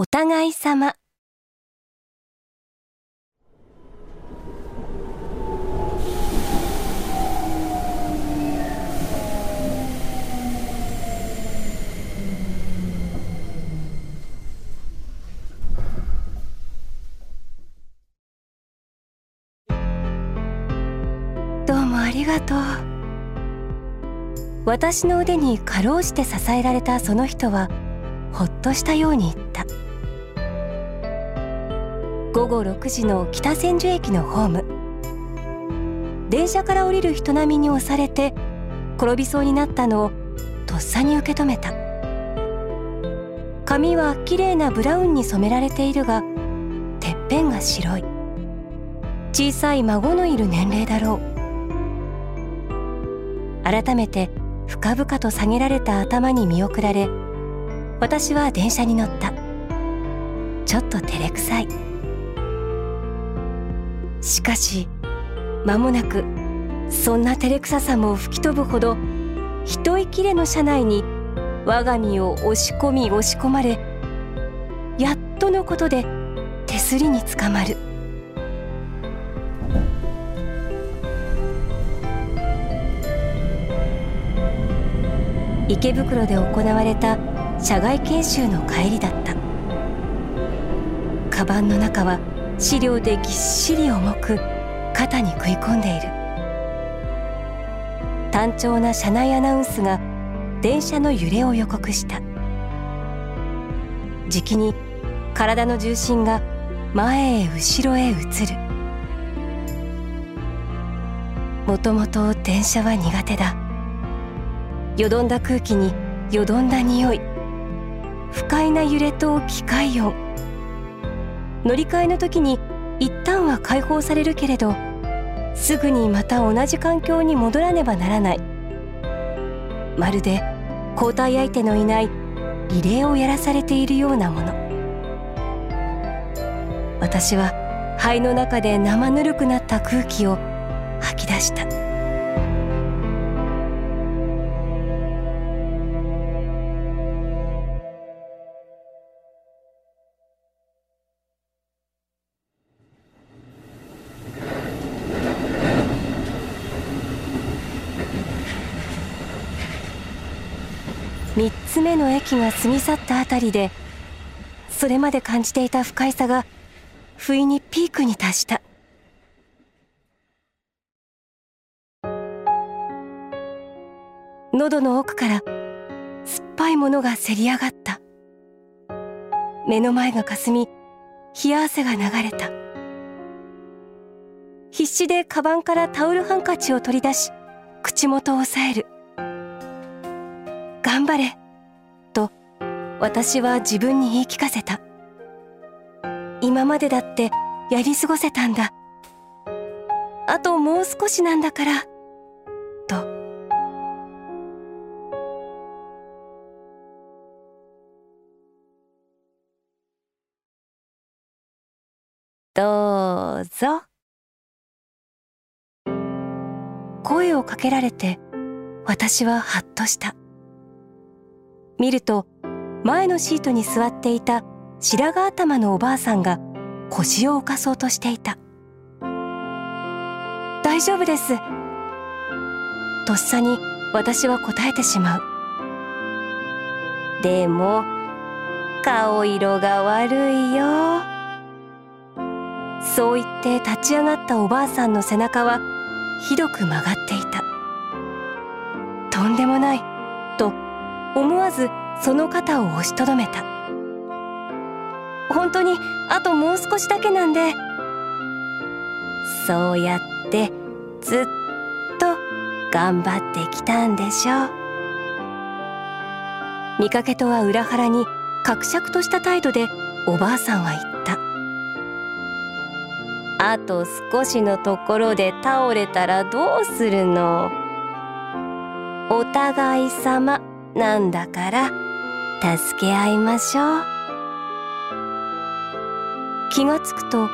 お互い様。どうもありがとう。私の腕にかろうじて支えられたその人はほっとしたように言った。午後6時の北千住駅のホーム。電車から降りる人並みに押されて転びそうになったのをとっさに受け止めた。髪は綺麗なブラウンに染められているがてっぺんが白い。小さい孫のいる年齢だろう。改めて深々と下げられた頭に見送られ私は電車に乗った。ちょっと照れくさい。しかし間もなくそんな照れくささも吹き飛ぶほど一息れの車内に我が身を押し込み押し込まれやっとのことで手すりにつかまる。池袋で行われた社外研修の帰りだった。カバンの中は資料でぎっしり重く肩に食い込んでいる。単調な車内アナウンスが電車の揺れを予告した。じきに体の重心が前へ後ろへ移る。もともと電車は苦手だ。よどんだ空気によどんだ匂い。不快な揺れと機械音。乗り換えの時に一旦は解放されるけれどすぐにまた同じ環境に戻らねばならない。まるで交代相手のいないリレーをやらされているようなもの。私は肺の中で生ぬるくなった空気を吐き出した。3つ目の駅が過ぎ去ったあたりでそれまで感じていた不快さが不意にピークに達した。喉の奥から酸っぱいものがせり上がった。目の前がかすみ冷や汗が流れた。必死でカバンからタオルハンカチを取り出し口元を押さえる。頑張れ。と私は自分に言い聞かせた。今までだってやり過ごせたんだ。あともう少しなんだから。と。どうぞ。声をかけられて私はハッとした。見ると前のシートに座っていた白髪頭のおばあさんが腰を浮かそうとしていた。大丈夫です。とっさに私は答えてしまう。でも顔色が悪いよ。そう言って立ち上がったおばあさんの背中はひどく曲がっていた。とんでもない。と思わずその肩を押しとどめた。本当にあともう少しだけなんでそうやってずっと頑張ってきたんでしょう。見かけとは裏腹にかくしゃくとした態度でおばあさんは言った。あと少しのところで倒れたらどうするの？お互い様。なんだから助け合いましょう。気がつくと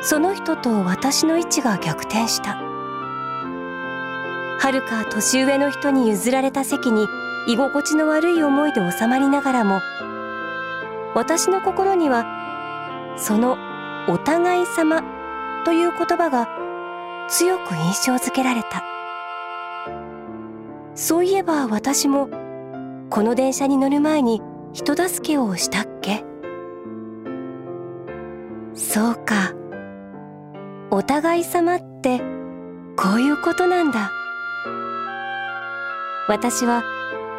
その人と私の位置が逆転した。はるか年上の人に譲られた席に居心地の悪い思いで収まりながらも私の心にはそのお互い様という言葉が強く印象づけられた。そういえば私もこの電車に乗る前に人助けをしたっけ？そうか。お互い様ってこういうことなんだ。私は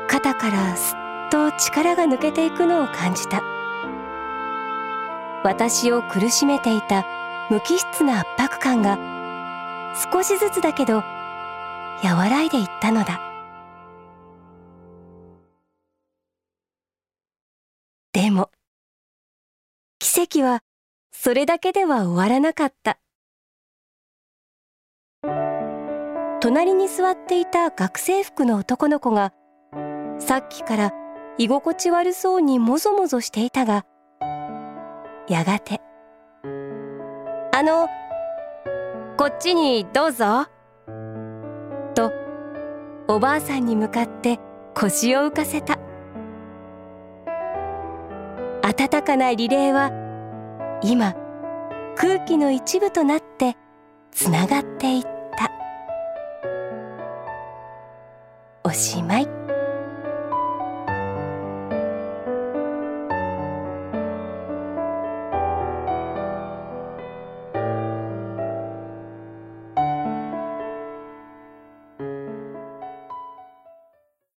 肩からすっと力が抜けていくのを感じた。私を苦しめていた無機質な圧迫感が少しずつだけど和らいでいったのだ。奇跡はそれだけでは終わらなかった。隣に座っていた学生服の男の子がさっきから居心地悪そうにもぞもぞしていたがやがて「あのこっちにどうぞ」とおばあさんに向かって腰を浮かせた。温かなリレーは今空気の一部となってつながっていった。おしまい。